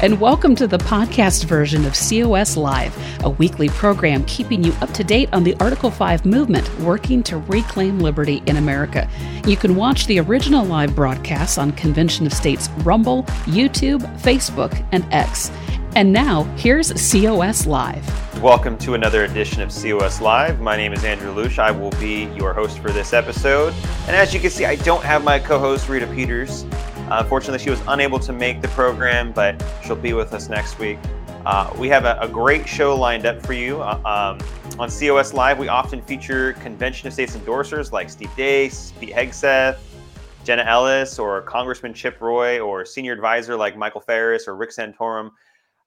and welcome to the podcast version of COS Live, a weekly program keeping you up to date on the Article 5 movement working to reclaim liberty in America. You can watch the original live broadcasts on Convention of States Rumble, YouTube, Facebook, and X. And now, here's COS Live. Welcome to another edition of COS Live. My name is Andrew Lusch. I will be your host for this episode. And as you can see, I don't have my co host, Rita Peters. Uh, unfortunately, she was unable to make the program, but she'll be with us next week. Uh, we have a, a, great show lined up for you. Uh, um, on COS Live, we often feature Convention of States endorsers like Steve Deace, Pete Hegseth, Jenna Ellis, or Congressman Chip Roy, or senior advisor like Michael Farris or Rick Santorum.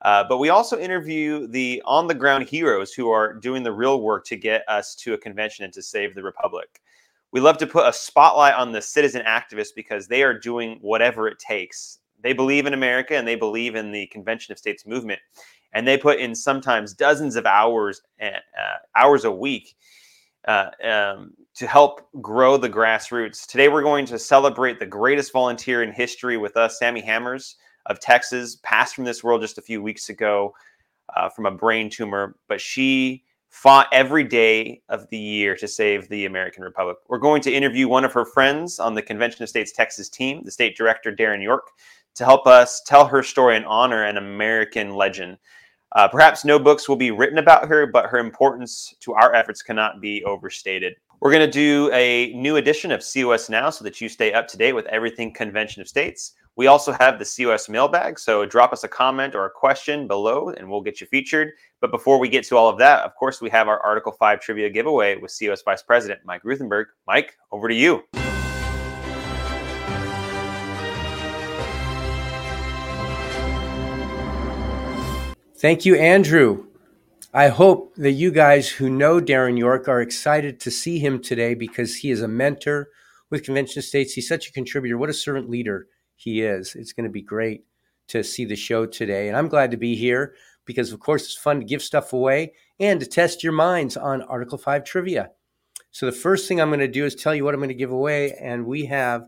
Uh, but we also interview the on the ground heroes who are doing the real work to get us to a convention and to save the republic we love to put a spotlight on the citizen activists because they are doing whatever it takes. They believe in America and they believe in the Convention of States movement, and they put in sometimes dozens of hours, uh, hours a week, uh, um, to help grow the grassroots. Today, we're going to celebrate the greatest volunteer in history with us, Sammi Hammers of Texas, passed from this world just a few weeks ago uh, from a brain tumor, but she fought every day of the year to save the American Republic. We're going to interview one of her friends on the Convention of States Texas team, the state director, Darren York, to help us tell her story and honor an American legend. Uh, perhaps no books will be written about her, but her importance to our efforts cannot be overstated. We're going to do a new edition of COS Now so that you stay up to date with everything Convention of States. We also have the COS mailbag, so drop us a comment or a question below and we'll get you featured. But before we get to all of that, of course, we have our Article 5 trivia giveaway with COS Vice President Mike Ruthenberg. Mike, over to you. Thank you, Andrew. I hope that you guys who know Darren York are excited to see him today because he is a mentor with Convention States. He's such a contributor. What a servant leader he is. It's going to be great to see the show today. And I'm glad to be here because, of course, it's fun to give stuff away and to test your minds on Article 5 trivia. So, the first thing I'm going to do is tell you what I'm going to give away. And we have,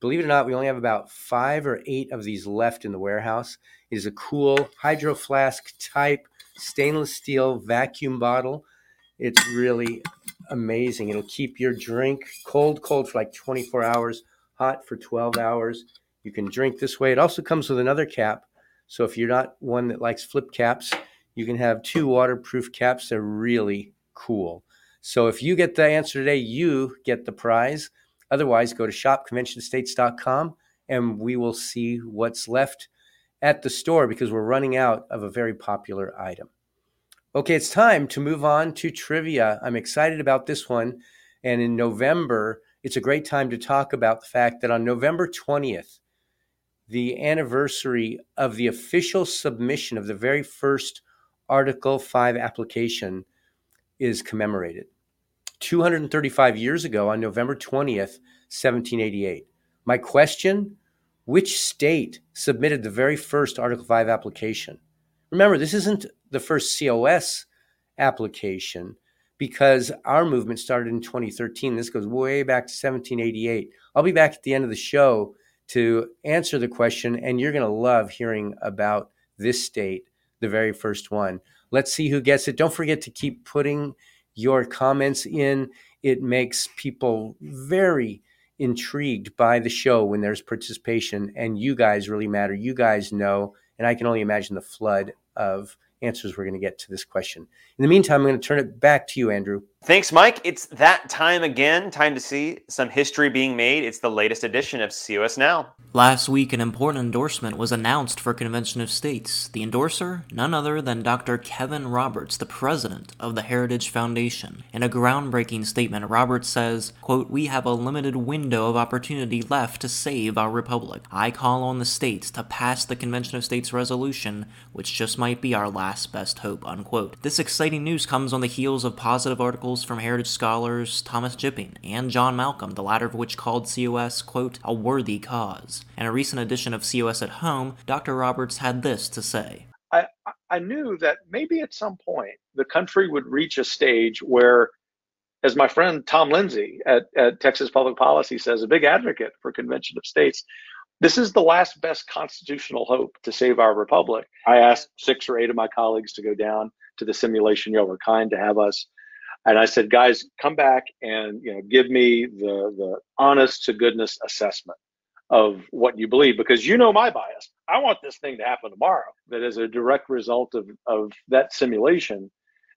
believe it or not, we only have about five or eight of these left in the warehouse. It is a cool hydro flask type stainless steel vacuum bottle. It's really amazing. It'll keep your drink cold, cold for like 24 hours, hot for 12 hours. You can drink this way. It also comes with another cap. So if you're not one that likes flip caps, you can have two waterproof caps. They're really cool. So if you get the answer today, you get the prize. Otherwise, go to shopconventionstates.com and we will see what's left at the store because we're running out of a very popular item. Okay, it's time to move on to trivia. I'm excited about this one. And in November, it's a great time to talk about the fact that on November 20th, the anniversary of the official submission of the very first Article 5 application is commemorated. 235 years ago, on November 20th, 1788. My question which state submitted the very first Article 5 application? Remember, this isn't the first COS application because our movement started in 2013. This goes way back to 1788. I'll be back at the end of the show to answer the question, and you're going to love hearing about this state, the very first one. Let's see who gets it. Don't forget to keep putting your comments in. It makes people very intrigued by the show when there's participation, and you guys really matter. You guys know, and I can only imagine the flood of answers we're going to get to this question. In the meantime, I'm going to turn it back to you, Andrew. Thanks, Mike. It's that time again. Time to see some history being made. It's the latest edition of COS Now. Last week, an important endorsement was announced for Convention of States. The endorser, none other than Dr. Kevin Roberts, the president of the Heritage Foundation. In a groundbreaking statement, Roberts says, quote, We have a limited window of opportunity left to save our republic. I call on the states to pass the Convention of States resolution, which just might be our last best hope, unquote. This exciting news comes on the heels of positive articles articles from heritage scholars Thomas Jipping and John Malcolm, the latter of which called COS, quote, a worthy cause. In a recent edition of COS at Home, Dr. Roberts had this to say. I, I knew that maybe at some point the country would reach a stage where, as my friend Tom Lindsay at, at Texas Public Policy says, a big advocate for Convention of States, this is the last best constitutional hope to save our republic. I asked six or eight of my colleagues to go down to the simulation. Y'all were kind to have us. And I said, guys, come back and you know give me the the honest to goodness assessment of what you believe because you know my bias. I want this thing to happen tomorrow. That as a direct result of, of that simulation,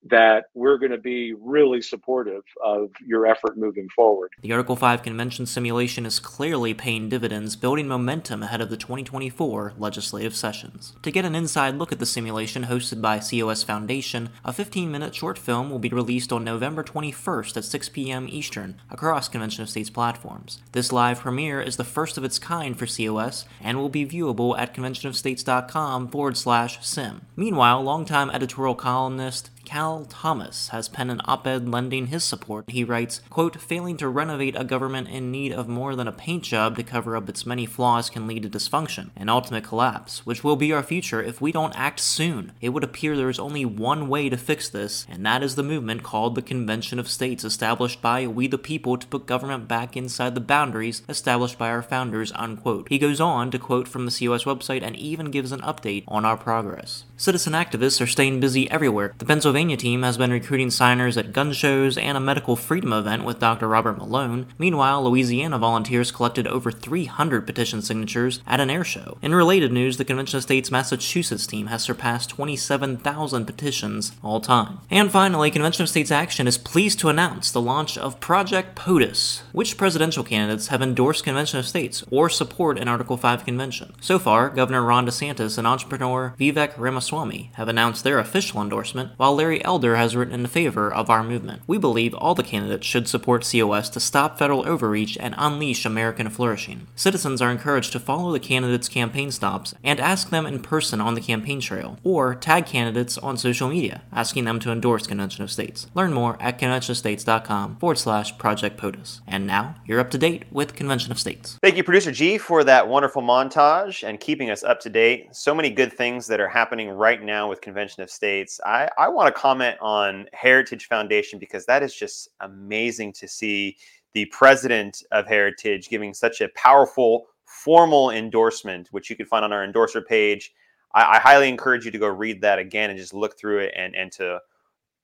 that we're going to be really supportive of your effort moving forward. The Article 5 convention simulation is clearly paying dividends, building momentum ahead of the 2024 legislative sessions. To get an inside look at the simulation hosted by COS Foundation, a 15 minute short film will be released on November 21st at 6 p.m. Eastern across Convention of States platforms. This live premiere is the first of its kind for COS and will be viewable at conventionofstates.com forward slash sim. Meanwhile, longtime editorial columnist Cal Thomas has penned an op-ed lending his support. He writes, quote, failing to renovate a government in need of more than a paint job to cover up its many flaws can lead to dysfunction and ultimate collapse, which will be our future if we don't act soon. It would appear there is only one way to fix this, and that is the movement called the Convention of States, established by we the people to put government back inside the boundaries established by our founders, unquote. He goes on to quote from the COS website and even gives an update on our progress. Citizen activists are staying busy everywhere. The Pennsylvania team has been recruiting signers at gun shows and a medical freedom event with Dr. Robert Malone. Meanwhile, Louisiana volunteers collected over 300 petition signatures at an air show. In related news, the Convention of States Massachusetts team has surpassed 27,000 petitions all time. And finally, Convention of States Action is pleased to announce the launch of Project POTUS, which presidential candidates have endorsed Convention of States or support an Article 5 convention. So far, Governor Ron DeSantis and entrepreneur Vivek Ramaswamy have announced their official endorsement, while Larry Larry Elder has written in favor of our movement. We believe all the candidates should support COS to stop federal overreach and unleash American flourishing. Citizens are encouraged to follow the candidates' campaign stops and ask them in person on the campaign trail, or tag candidates on social media, asking them to endorse Convention of States. Learn more at conventionofstates.com forward slash Project POTUS. And now, you're up to date with Convention of States. Thank you, Producer G, for that wonderful montage and keeping us up to date. So many good things that are happening right now with Convention of States. I, I want to comment on Heritage Foundation because that is just amazing to see the president of Heritage giving such a powerful formal endorsement, which you can find on our endorser page. I, I, highly encourage you to go read that again and just look through it and, and to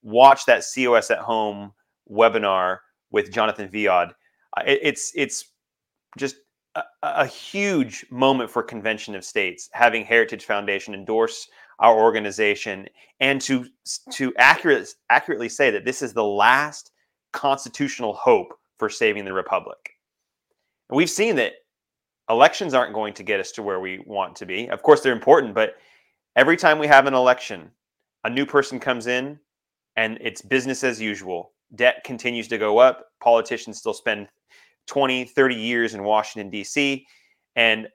watch that COS at home webinar with Jonathan Viad. Uh, it, it's it's just a, a, huge moment for Convention of States having Heritage Foundation endorse our organization and to to accurate, accurately say that this is the last constitutional hope for saving the republic. And we've seen that elections aren't going to get us to where we want to be. Of course, they're important, but every time we have an election, a new person comes in and it's business as usual. Debt continues to go up. Politicians still spend 20, 30 years in Washington, D.C., and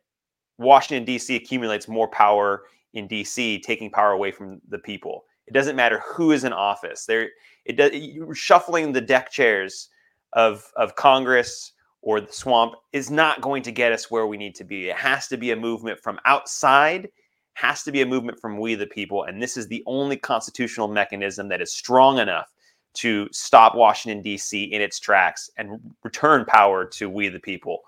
Washington, D.C. accumulates more power in DC taking power away from the people. It doesn't matter who is in office. There, it does shuffling the deck chairs of of Congress or the swamp is not going to get us where we need to be. It has to be a movement from outside, has to be a movement from we the people, and this is the only constitutional mechanism that is strong enough to stop Washington D.C. in its tracks and return power to we the people.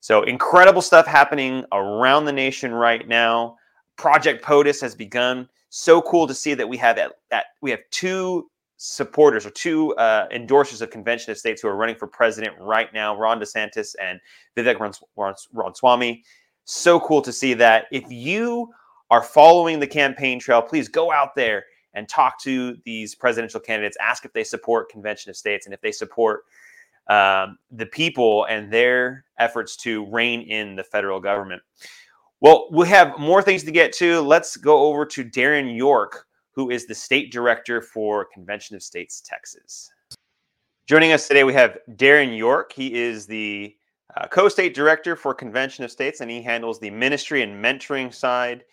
So incredible stuff happening around the nation right now. Project POTUS has begun. So cool to see that we have that, that we have two supporters or two uh, endorsers of Convention of States who are running for president right now, Ron DeSantis and Vivek Ramaswamy. So cool to see that. If you are following the campaign trail, please go out there and talk to these presidential candidates. Ask if they support Convention of States and if they support um, the people and their efforts to rein in the federal government. Well, we have more things to get to. Let's go over to Darren York, who is the state director for Convention of States Texas. Joining us today, we have Darren York. He is the uh, co state director for Convention of States, and he handles the ministry and mentoring side,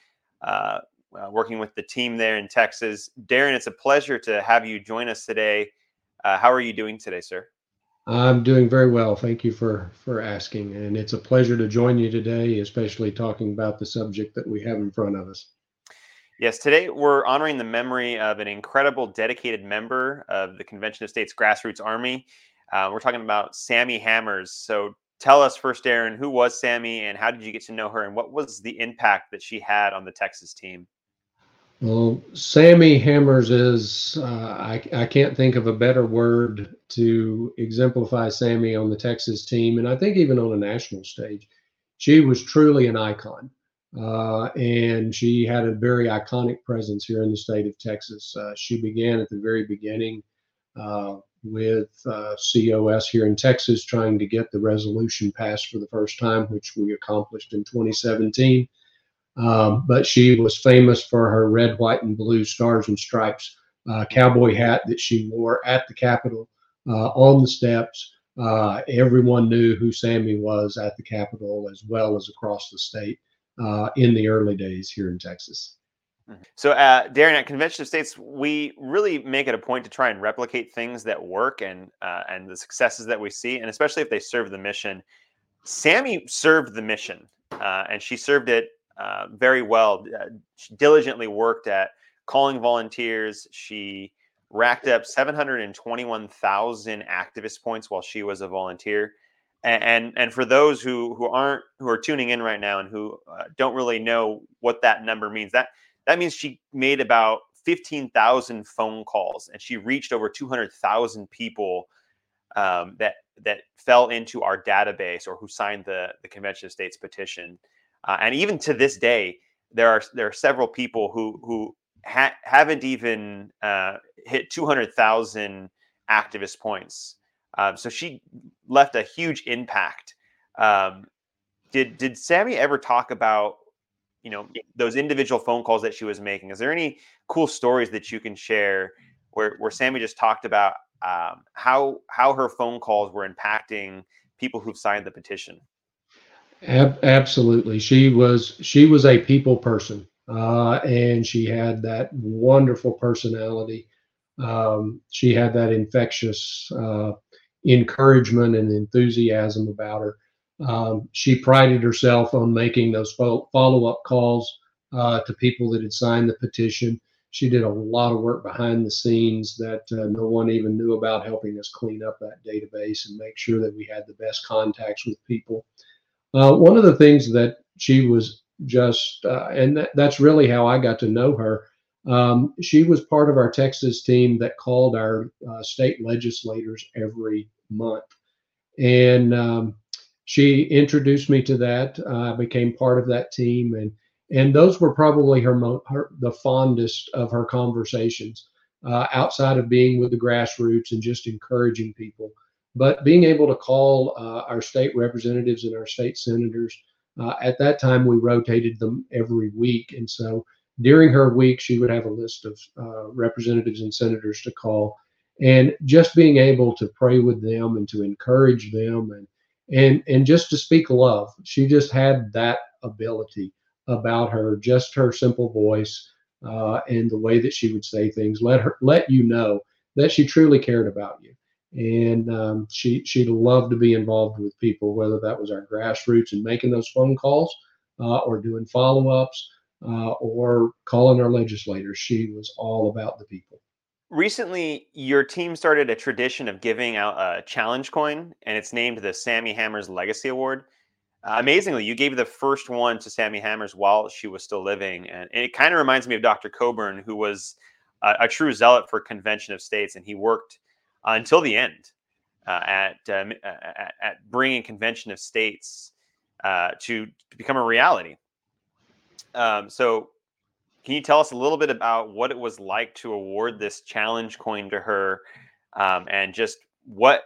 uh, uh, working with the team there in Texas. Darren, it's a pleasure to have you join us today. Uh, how are you doing today, sir? I'm doing very well. Thank you for for asking, and it's a pleasure to join you today, especially talking about the subject that we have in front of us. Yes, today we're honoring the memory of an incredible, dedicated member of the Convention of States Grassroots Army. Uh, we're talking about Sammi Hammers. So, tell us first, Aaron, who was Sammi and how did you get to know her and what was the impact that she had on the Texas team? Well, Sammi Hammers is, uh, I, I can't think of a better word to exemplify Sammi on the Texas team, and I think even on a national stage. She was truly an icon, uh, and she had a very iconic presence here in the state of Texas. Uh, she began at the very beginning uh, with uh, COS here in Texas, trying to get the resolution passed for the first time, which we accomplished in 2017. Um, but she was famous for her red, white, and blue stars and stripes uh, cowboy hat that she wore at the Capitol uh, on the steps. Uh, everyone knew who Sammi was at the Capitol as well as across the state uh, in the early days here in Texas. Mm-hmm. So, uh, Darren, at Convention of States, we really make it a point to try and replicate things that work and uh, and the successes that we see, and especially if they serve the mission. Sammi served the mission, uh, and she served it uh, very well. Uh, she diligently worked at calling volunteers. She racked up 721,000 activist points while she was a volunteer. And, and, and for those who who aren't who are tuning in right now and who uh, don't really know what that number means, that that means she made about 15,000 phone calls and she reached over 200,000 people um, that that fell into our database or who signed the the Convention of States petition. Uh, and even to this day, there are there are several people who who ha- haven't even uh, hit 200,000 activist points. Um, so she left a huge impact. Um, did did Sammi ever talk about you know those individual phone calls that she was making? Is there any cool stories that you can share where where Sammi just talked about um, how how her phone calls were impacting people who've signed the petition? Ab- absolutely, she was she was a people person, uh, and she had that wonderful personality. Um, she had that infectious uh, encouragement and enthusiasm about her. Um, she prided herself on making those follow up calls uh, to people that had signed the petition. She did a lot of work behind the scenes that uh, no one even knew about, helping us clean up that database and make sure that we had the best contacts with people. Uh, one of the things that she was just, uh, and that, that's really how I got to know her. Um, she was part of our Texas team that called our uh, state legislators every month. And um, she introduced me to that. I became part of that team. And, and those were probably her, mo- her the fondest of her conversations uh, outside of being with the grassroots and just encouraging people. But being able to call uh, our state representatives and our state senators, uh, at that time we rotated them every week. And so during her week, she would have a list of uh, representatives and senators to call. And just being able to pray with them and to encourage them and and and just to speak love. She just had that ability about her, just her simple voice uh, and the way that she would say things. Let her let you know that she truly cared about you and um, she she'd love to be involved with people, whether that was our grassroots and making those phone calls, uh, or doing follow-ups, uh, or calling our legislators. She was all about the people. Recently, your team started a tradition of giving out a challenge coin, and it's named the Sammi Hammers Legacy Award. Uh, amazingly, you gave the first one to Sammi Hammers while she was still living, and, and it kind of reminds me of Dr. Coburn, who was a, a true zealot for Convention of States, and he worked uh, until the end uh, at, um, at, at bringing Convention of States uh, to, to become a reality. Um, so, can you tell us a little bit about what it was like to award this challenge coin to her, um, and just what,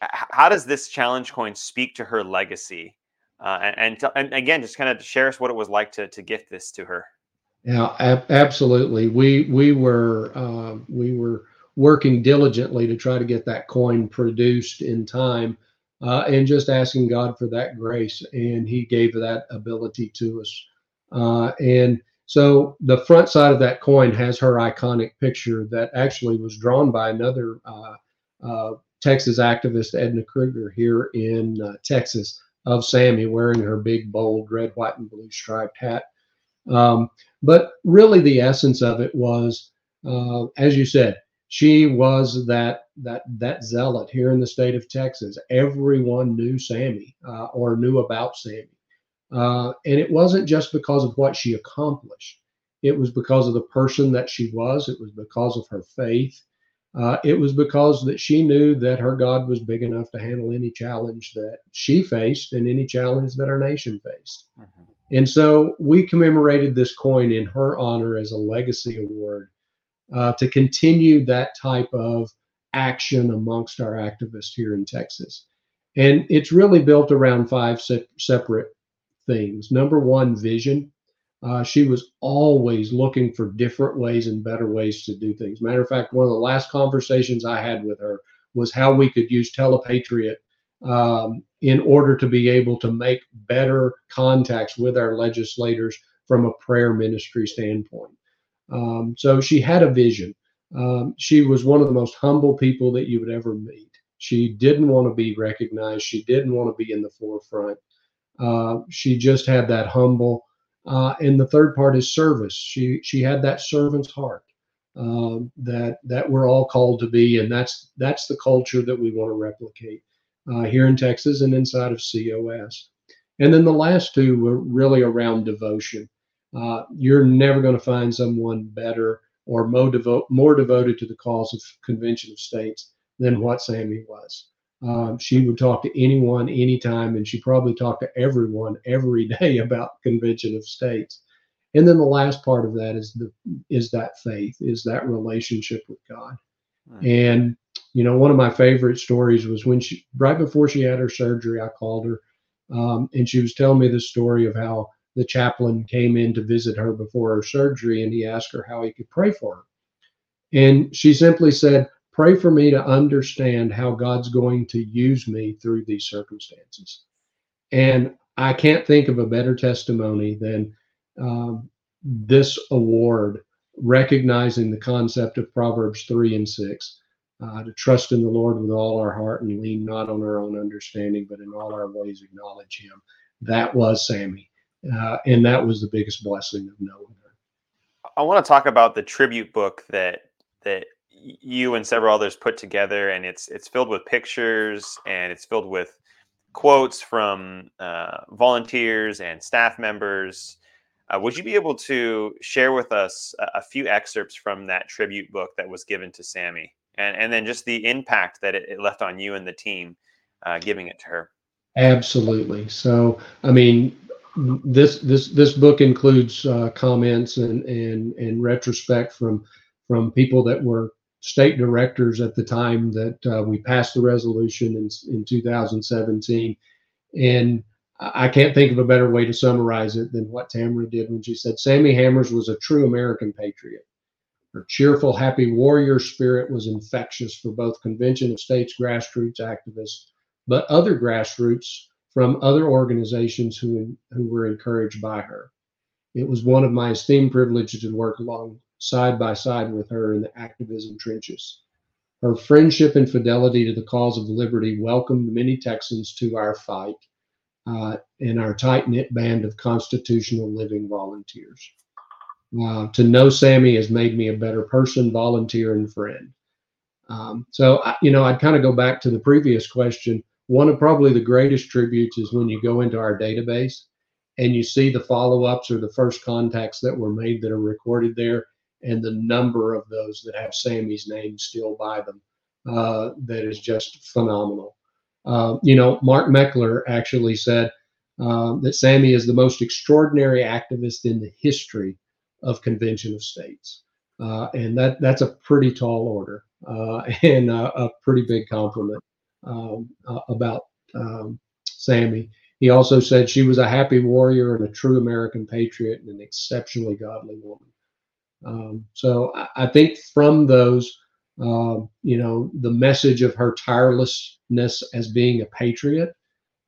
how does this challenge coin speak to her legacy? Uh, and, and, and again, just kind of share us what it was like to to gift this to her. Yeah, ab- absolutely. We we were uh, we were working diligently to try to get that coin produced in time uh, and just asking God for that grace. And He gave that ability to us. Uh, and so the front side of that coin has her iconic picture that actually was drawn by another uh, uh Texas activist, Edna Kruger, here in uh, Texas, of Sammi wearing her big, bold red, white, and blue striped hat. Um, but really, the essence of it was, uh, as you said, she was that that that zealot here in the state of Texas. Everyone knew Sammi uh, or knew about Sammi, uh, and it wasn't just because of what she accomplished. It was because of the person that she was. It was because of her faith. Uh, it was because that she knew that her God was big enough to handle any challenge that she faced and any challenge that our nation faced. Mm-hmm. And so we commemorated this coin in her honor as a legacy award uh, to continue that type of action amongst our activists here in Texas. And it's really built around five se- separate things. Number one, vision. Uh, she was always looking for different ways and better ways to do things. Matter of fact, one of the last conversations I had with her was how we could use Telepatriot um, in order to be able to make better contacts with our legislators from a prayer ministry standpoint. Um, so she had a vision. Um, she was one of the most humble people that you would ever meet. She didn't want to be recognized. She didn't want to be in the forefront. Uh, she just had that humble. Uh, and the third part is service. She she had that servant's heart um, that that we're all called to be, and that's that's the culture that we want to replicate uh, here in Texas and inside of COS. And then the last two were really around devotion. Uh, you're never going to find someone better or more, devo- more devoted to the cause of Convention of States than what Sammi was. Um, she would talk to anyone, anytime, and she probably talked to everyone every day about Convention of States. And then the last part of that is the is that faith, is that relationship with God. Right. And you know, one of my favorite stories was when she right before she had her surgery, I called her, um, and she was telling me the story of how the chaplain came in to visit her before her surgery and he asked her how he could pray for her. And she simply said, Pray for me to understand how God's going to use me through these circumstances. And I can't think of a better testimony than um, this award recognizing the concept of Proverbs 3 and 6. Uh, to trust in the Lord with all our heart and lean not on our own understanding, but in all our ways acknowledge Him. That was Sammi. Uh, and that was the biggest blessing of knowing her. I want to talk about the tribute book that that you and several others put together, and it's it's filled with pictures and it's filled with quotes from uh, volunteers and staff members. Uh, would you be able to share with us a, a, few excerpts from that tribute book that was given to Sammi, and and then just the impact that it, it left on you and the team, uh, giving it to her? Absolutely. So, I mean, this this this book includes uh, comments and and and retrospect from from people that were state directors at the time that uh, we passed the resolution in in 2017, and I can't think of a better way to summarize it than what Tamara did when she said Sammi Hammers was a true American patriot. Her cheerful, happy warrior spirit was infectious for both Convention of States grassroots activists, but other grassroots from other organizations who, who were encouraged by her. It was one of my esteemed privileges to work along side by side with her in the activism trenches. Her friendship and fidelity to the cause of liberty welcomed many Texans to our fight uh, and our tight knit band of constitutional living volunteers. Uh, to know Sammi has made me a better person, volunteer, and friend. Um, so, you know, I'd kind of go back to the previous question one of probably the greatest tributes is when you go into our database and you see the follow-ups or the first contacts that were made that are recorded there and the number of those that have Sammi's name still by them. Uh, that is just phenomenal. Uh, you know, Mark Meckler actually said uh, that Sammi is the most extraordinary activist in the history of Convention of States. Uh, and that that's a pretty tall order uh, and a pretty big compliment about um, Sammi. He also said she was a happy warrior and a true American patriot and an exceptionally godly woman. Um, so I, I, think from those, uh, you know, the message of her tirelessness as being a patriot,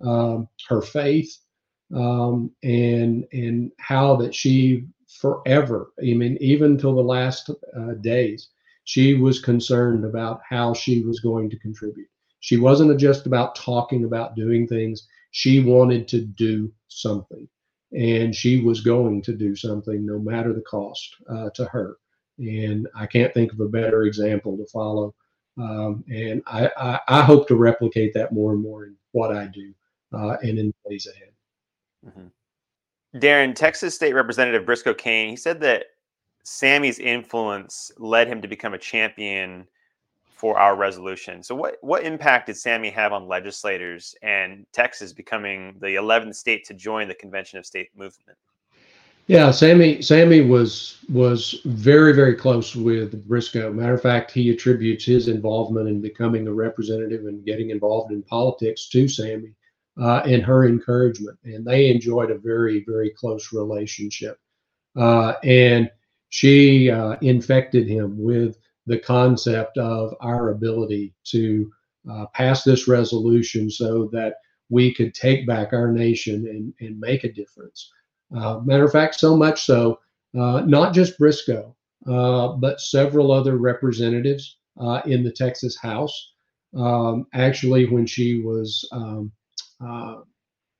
um, her faith, um, and and how that she forever, I mean, even till the last uh, days, she was concerned about how she was going to contribute. She wasn't just about talking about doing things. She wanted to do something. And she was going to do something no matter the cost uh, to her. And I can't think of a better example to follow. Um, and I, I, I, hope to replicate that more and more in what I do uh, and in the days ahead. Mm-hmm. Darren, Texas State Representative Briscoe Cain, he said that Sammi's influence led him to become a champion for our resolution. So, what what impact did Sammi have on legislators and Texas becoming the 11th state to join the Convention of State movement? Yeah, Sammi Sammi was was very very close with Briscoe. Matter of fact, he attributes his involvement in becoming a representative and getting involved in politics to Sammi uh, and her encouragement, and they enjoyed a very very close relationship. Uh, and she uh, infected him with the concept of our ability to uh, pass this resolution so that we could take back our nation and, and make a difference. Uh, matter of fact, so much so, uh, not just Briscoe, uh, but several other representatives uh, in the Texas House. Um, actually, when she was, um, uh,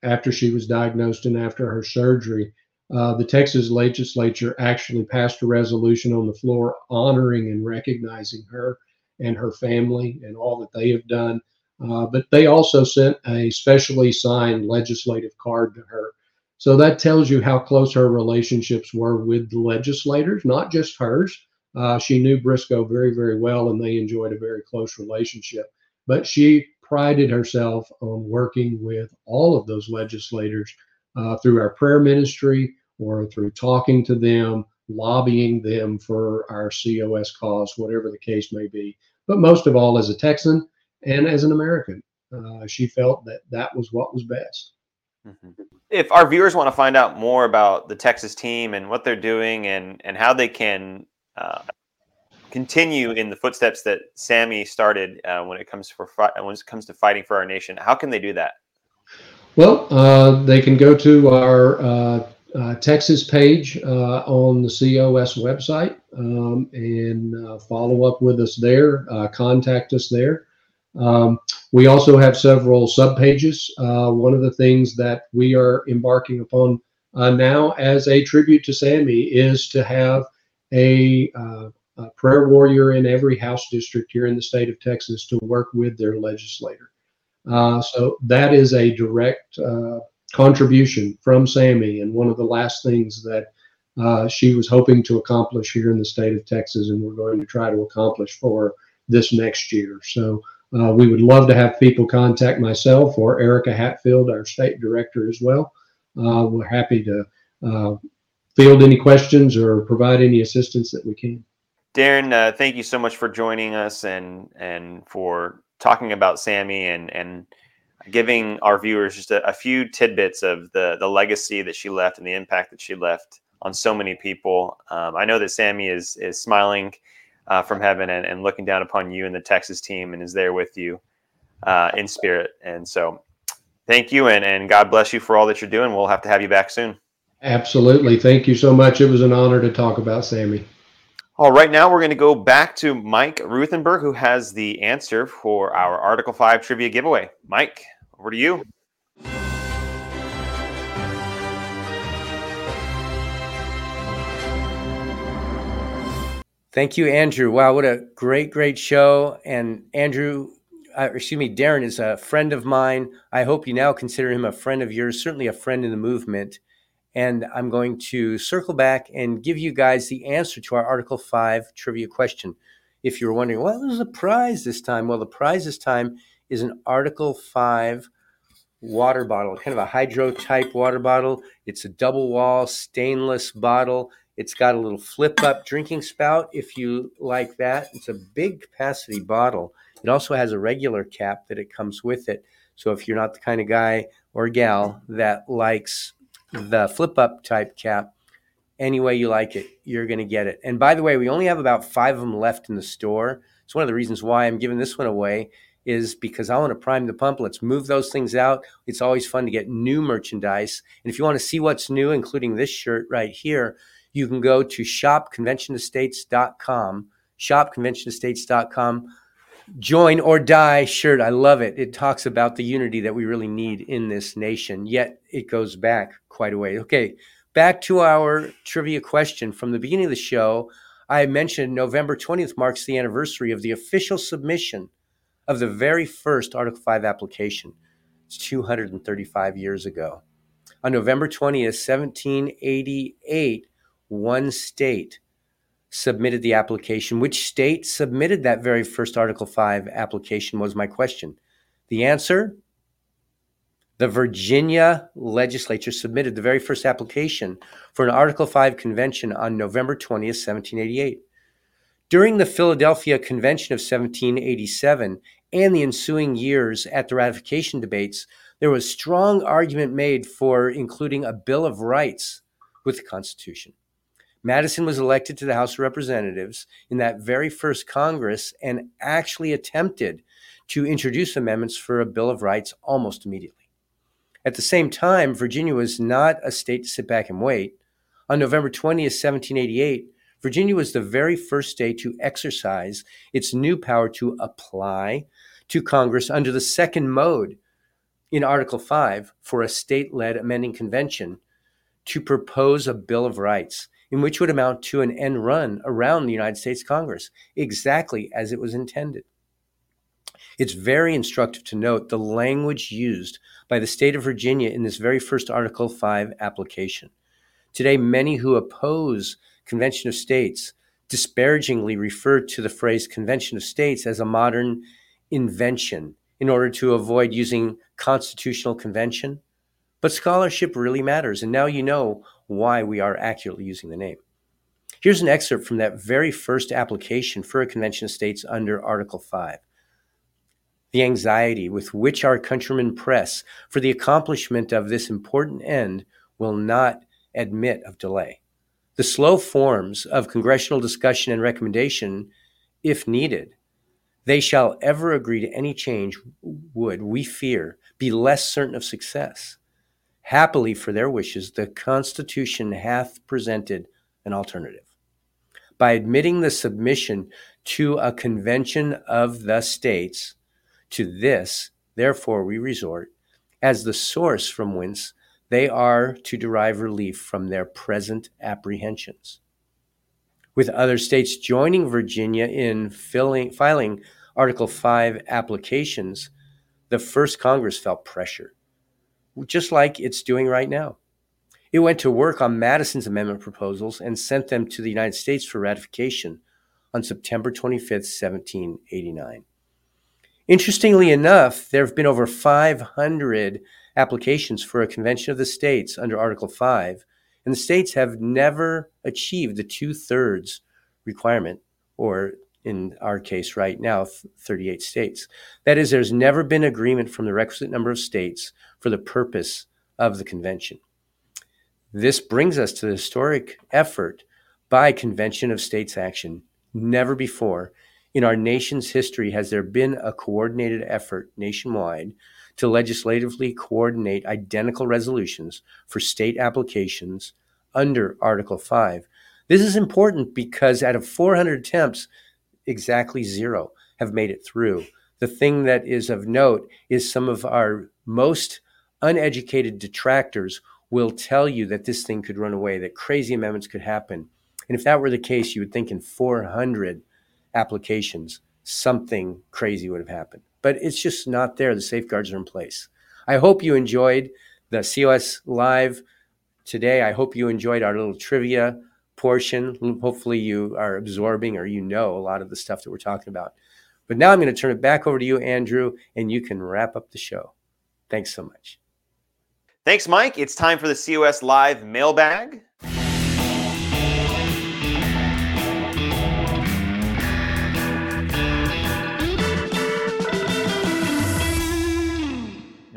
after she was diagnosed and after her surgery, uh, the Texas legislature actually passed a resolution on the floor honoring and recognizing her and her family and all that they have done. Uh, but they also sent a specially signed legislative card to her. So that tells you how close her relationships were with the legislators, not just hers. Uh, she knew Briscoe very, very well, and they enjoyed a very close relationship. But she prided herself on working with all of those legislators uh, through our prayer ministry or through talking to them, lobbying them for our COS cause, whatever the case may be. But most of all, as a Texan and as an American, uh, she felt that that was what was best. Mm-hmm. If our viewers want to find out more about the Texas team and what they're doing and, and how they can uh, continue in the footsteps that Sammi started uh, when it comes for when it comes to fighting for our nation, how can they do that? Well, uh, they can go to our uh, uh, Texas page uh, on the COS website um, and uh, follow up with us there, contact us there. Um, we also have several sub pages. One of the things that we are embarking upon now as a tribute to Sammi is to have a, a prayer warrior in every House district here in the state of Texas to work with their legislator. Uh, so that is a direct uh, contribution from Sammi, and one of the last things that uh, she was hoping to accomplish here in the state of Texas, and we're going to try to accomplish for this next year. So uh, we would love to have people contact myself or Erica Hatfield, our state director, as well. Uh, we're happy to field any questions or provide any assistance that we can. Darren, thank you so much for joining us and and for talking about Sammi and and giving our viewers just a, a, few tidbits of the the legacy that she left and the impact that she left on so many people. Um, I know that Sammi is is smiling uh, from heaven and, and, looking down upon you and the Texas team and is there with you uh, in spirit. And so, thank you and and God bless you for all that you're doing. We'll have to have you back soon. Absolutely, thank you so much. It was an honor to talk about Sammi. All right, now we're going to go back to Mike Ruthenberg, who has the answer for our Article 5 trivia giveaway. Mike, over to you. Thank you, Andrew. Wow, what a great, great show. And Andrew, uh, excuse me, Darren is a friend of mine. I hope you now consider him a friend of yours, certainly a friend in the movement. And I'm going to circle back and give you guys the answer to our Article 5 trivia question. If you're wondering, well, there's a prize this time. Well, the prize this time is an Article 5 water bottle, kind of a hydro type water bottle. It's a double wall stainless bottle. It's got a little flip up drinking spout if you like that. It's a big capacity bottle. It also has a regular cap that it comes with it. So if you're not the kind of guy or gal that likes the flip up type cap, any way you like it, you're going to get it. And by the way, we only have about five of them left in the store. It's one of the reasons why I'm giving this one away is because I want to prime the pump. Let's move those things out. It's always fun to get new merchandise. And if you want to see what's new, including this shirt right here, you can go to shopconventionestates.com, shopconventionestates.com. Join or die shirt. I love it. It talks about the unity that we really need in this nation, yet it goes back quite a way. Okay, back to our trivia question from the beginning of the show. I mentioned November 20th marks the anniversary of the official submission of the very first Article 5 application. It's 235 years ago. On November 20th, 1788, one state submitted the application. Which state submitted that very first Article 5 application was my question. The answer the Virginia legislature submitted the very first application for an Article 5 convention on November 20th, 1788. During the Philadelphia Convention of 1787 and the ensuing years at the ratification debates, there was strong argument made for including a Bill of Rights with the Constitution. Madison was elected to the House of Representatives in that very first Congress and actually attempted to introduce amendments for a Bill of Rights almost immediately. At the same time, Virginia was not a state to sit back and wait. On November 20th, 1788, Virginia was the very first state to exercise its new power to apply to Congress under the second mode in Article 5 for a state led amending convention to propose a Bill of Rights, in which would amount to an end run around the United States Congress, exactly as it was intended. It's very instructive to note the language used by the state of Virginia in this very first Article 5 application. Today, many who oppose Convention of States disparagingly refer to the phrase Convention of States as a modern invention in order to avoid using constitutional convention. But scholarship really matters, and now you know why we are accurately using the name. Here's an excerpt from that very first application for a Convention of States under Article 5 the anxiety with which our countrymen press for the accomplishment of this important end will not admit of delay. The slow forms of congressional discussion and recommendation, if needed, they shall ever agree to any change would, we fear, be less certain of success. Happily for their wishes, the Constitution hath presented an alternative. By admitting the submission to a convention of the states, to this, therefore, we resort as the source from whence they are to derive relief from their present apprehensions. With other states joining Virginia in filing Article 5 applications, the first Congress felt pressure, just like it's doing right now. It went to work on Madison's amendment proposals and sent them to the United States for ratification on September 25, 1789. Interestingly enough, there have been over 500 applications for a convention of the states under Article 5, and the states have never achieved the two thirds requirement, or in our case right now, 38 states. That is, there's never been agreement from the requisite number of states for the purpose of the convention. This brings us to the historic effort by Convention of States Action. Never before in our nation's history has there been a coordinated effort nationwide to legislatively coordinate identical resolutions for state applications under Article 5. This is important because out of 400 attempts, exactly zero have made it through. The thing that is of note is some of our most uneducated detractors will tell you that this thing could run away, that crazy amendments could happen. And if that were the case, you would think in 400 applications, something crazy would have happened. But it's just not there. The safeguards are in place. I hope you enjoyed the COS Live today. I hope you enjoyed our little trivia portion. Hopefully, you are absorbing or you know a lot of the stuff that we're talking about. But now I'm going to turn it back over to you, Andrew, and you can wrap up the show. Thanks so much. Thanks, Mike. It's time for the COS Live mailbag.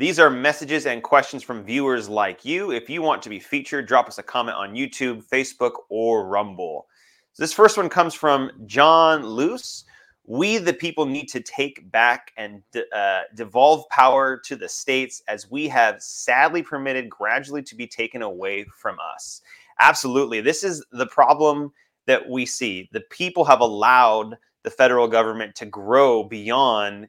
These are messages and questions from viewers like you. If you want to be featured, drop us a comment on YouTube, Facebook, or Rumble. So this first one comes from John Luce. We, the people, need to take back and uh, devolve power to the states as we have sadly permitted gradually to be taken away from us. Absolutely. This is the problem that we see. The people have allowed the federal government to grow beyond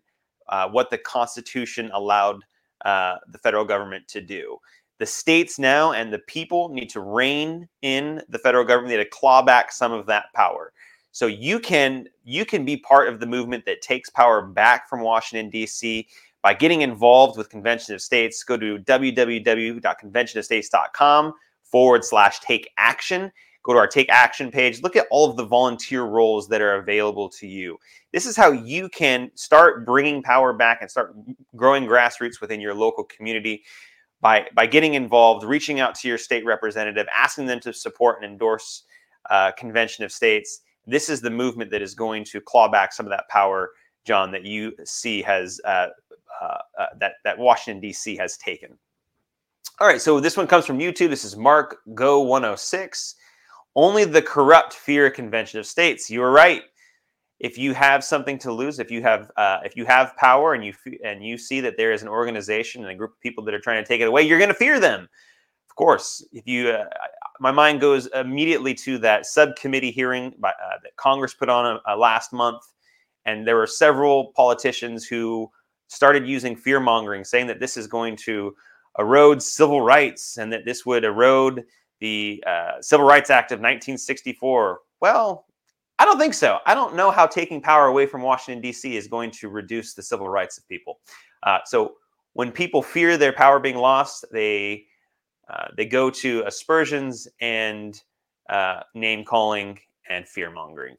uh, what the Constitution allowed uh, the federal government to do. The states now and the people need to rein in the federal government, they need to claw back some of that power. So you can you can be part of the movement that takes power back from Washington D.C. by getting involved with Convention of States. Go to www.conventionofstates.com forward slash take action. Go to our take action page. Look at all of the volunteer roles that are available to you. This is how you can start bringing power back and start growing grassroots within your local community by by getting involved, reaching out to your state representative, asking them to support and endorse uh, Convention of States. This is the movement that is going to claw back some of that power, John, that you see has uh, uh, uh that that Washington D.C. has taken. All right, so this one comes from YouTube. This is Mark Go 106. Only the corrupt fear a convention of states. You are right. If you have something to lose, if you have uh, if you have power and you and you see that there is an organization and a group of people that are trying to take it away, you're going to fear them. Of course, if you, uh, my mind goes immediately to that subcommittee hearing by, uh, that Congress put on uh, last month, and there were several politicians who started using fear mongering, saying that this is going to erode civil rights and that this would erode the uh, Civil Rights Act of 1964. Well, I don't think so. I don't know how taking power away from Washington, D.C. is going to reduce the civil rights of people. Uh, so when people fear their power being lost, they uh, they go to aspersions and uh, name calling and fear mongering.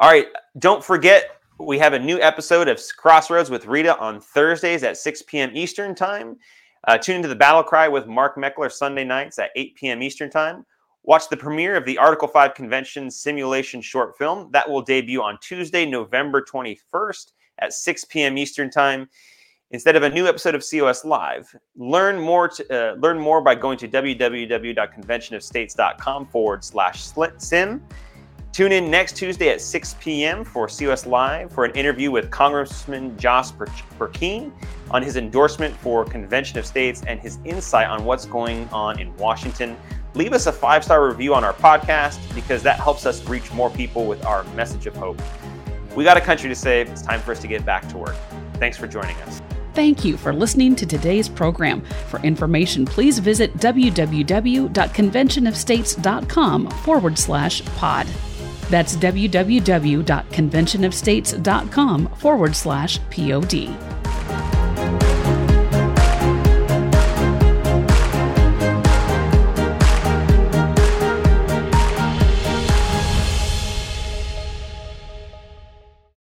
All right, don't forget we have a new episode of Crossroads with Rita on Thursdays at 6 p.m. Eastern Time. Uh, tune into the Battle Cry with Mark Meckler Sunday nights at 8 p.m. Eastern Time. Watch the premiere of the Article 5 Convention simulation short film. That will debut on Tuesday, November 21st at 6 p.m. Eastern Time. Instead of a new episode of COS Live, learn more to, uh, learn more by going to www.conventionofstates.com forward slash sim. Tune in next Tuesday at 6 p.m. for COS Live for an interview with Congressman Josh Brecheen on his endorsement for Convention of States and his insight on what's going on in Washington. Leave us a five star review on our podcast because that helps us reach more people with our message of hope. We got a country to save. It's time for us to get back to work. Thanks for joining us. Thank you for listening to today's program. For information, please visit www.conventionofstates.com forward slash pod. That's www.conventionofstates.com forward slash POD.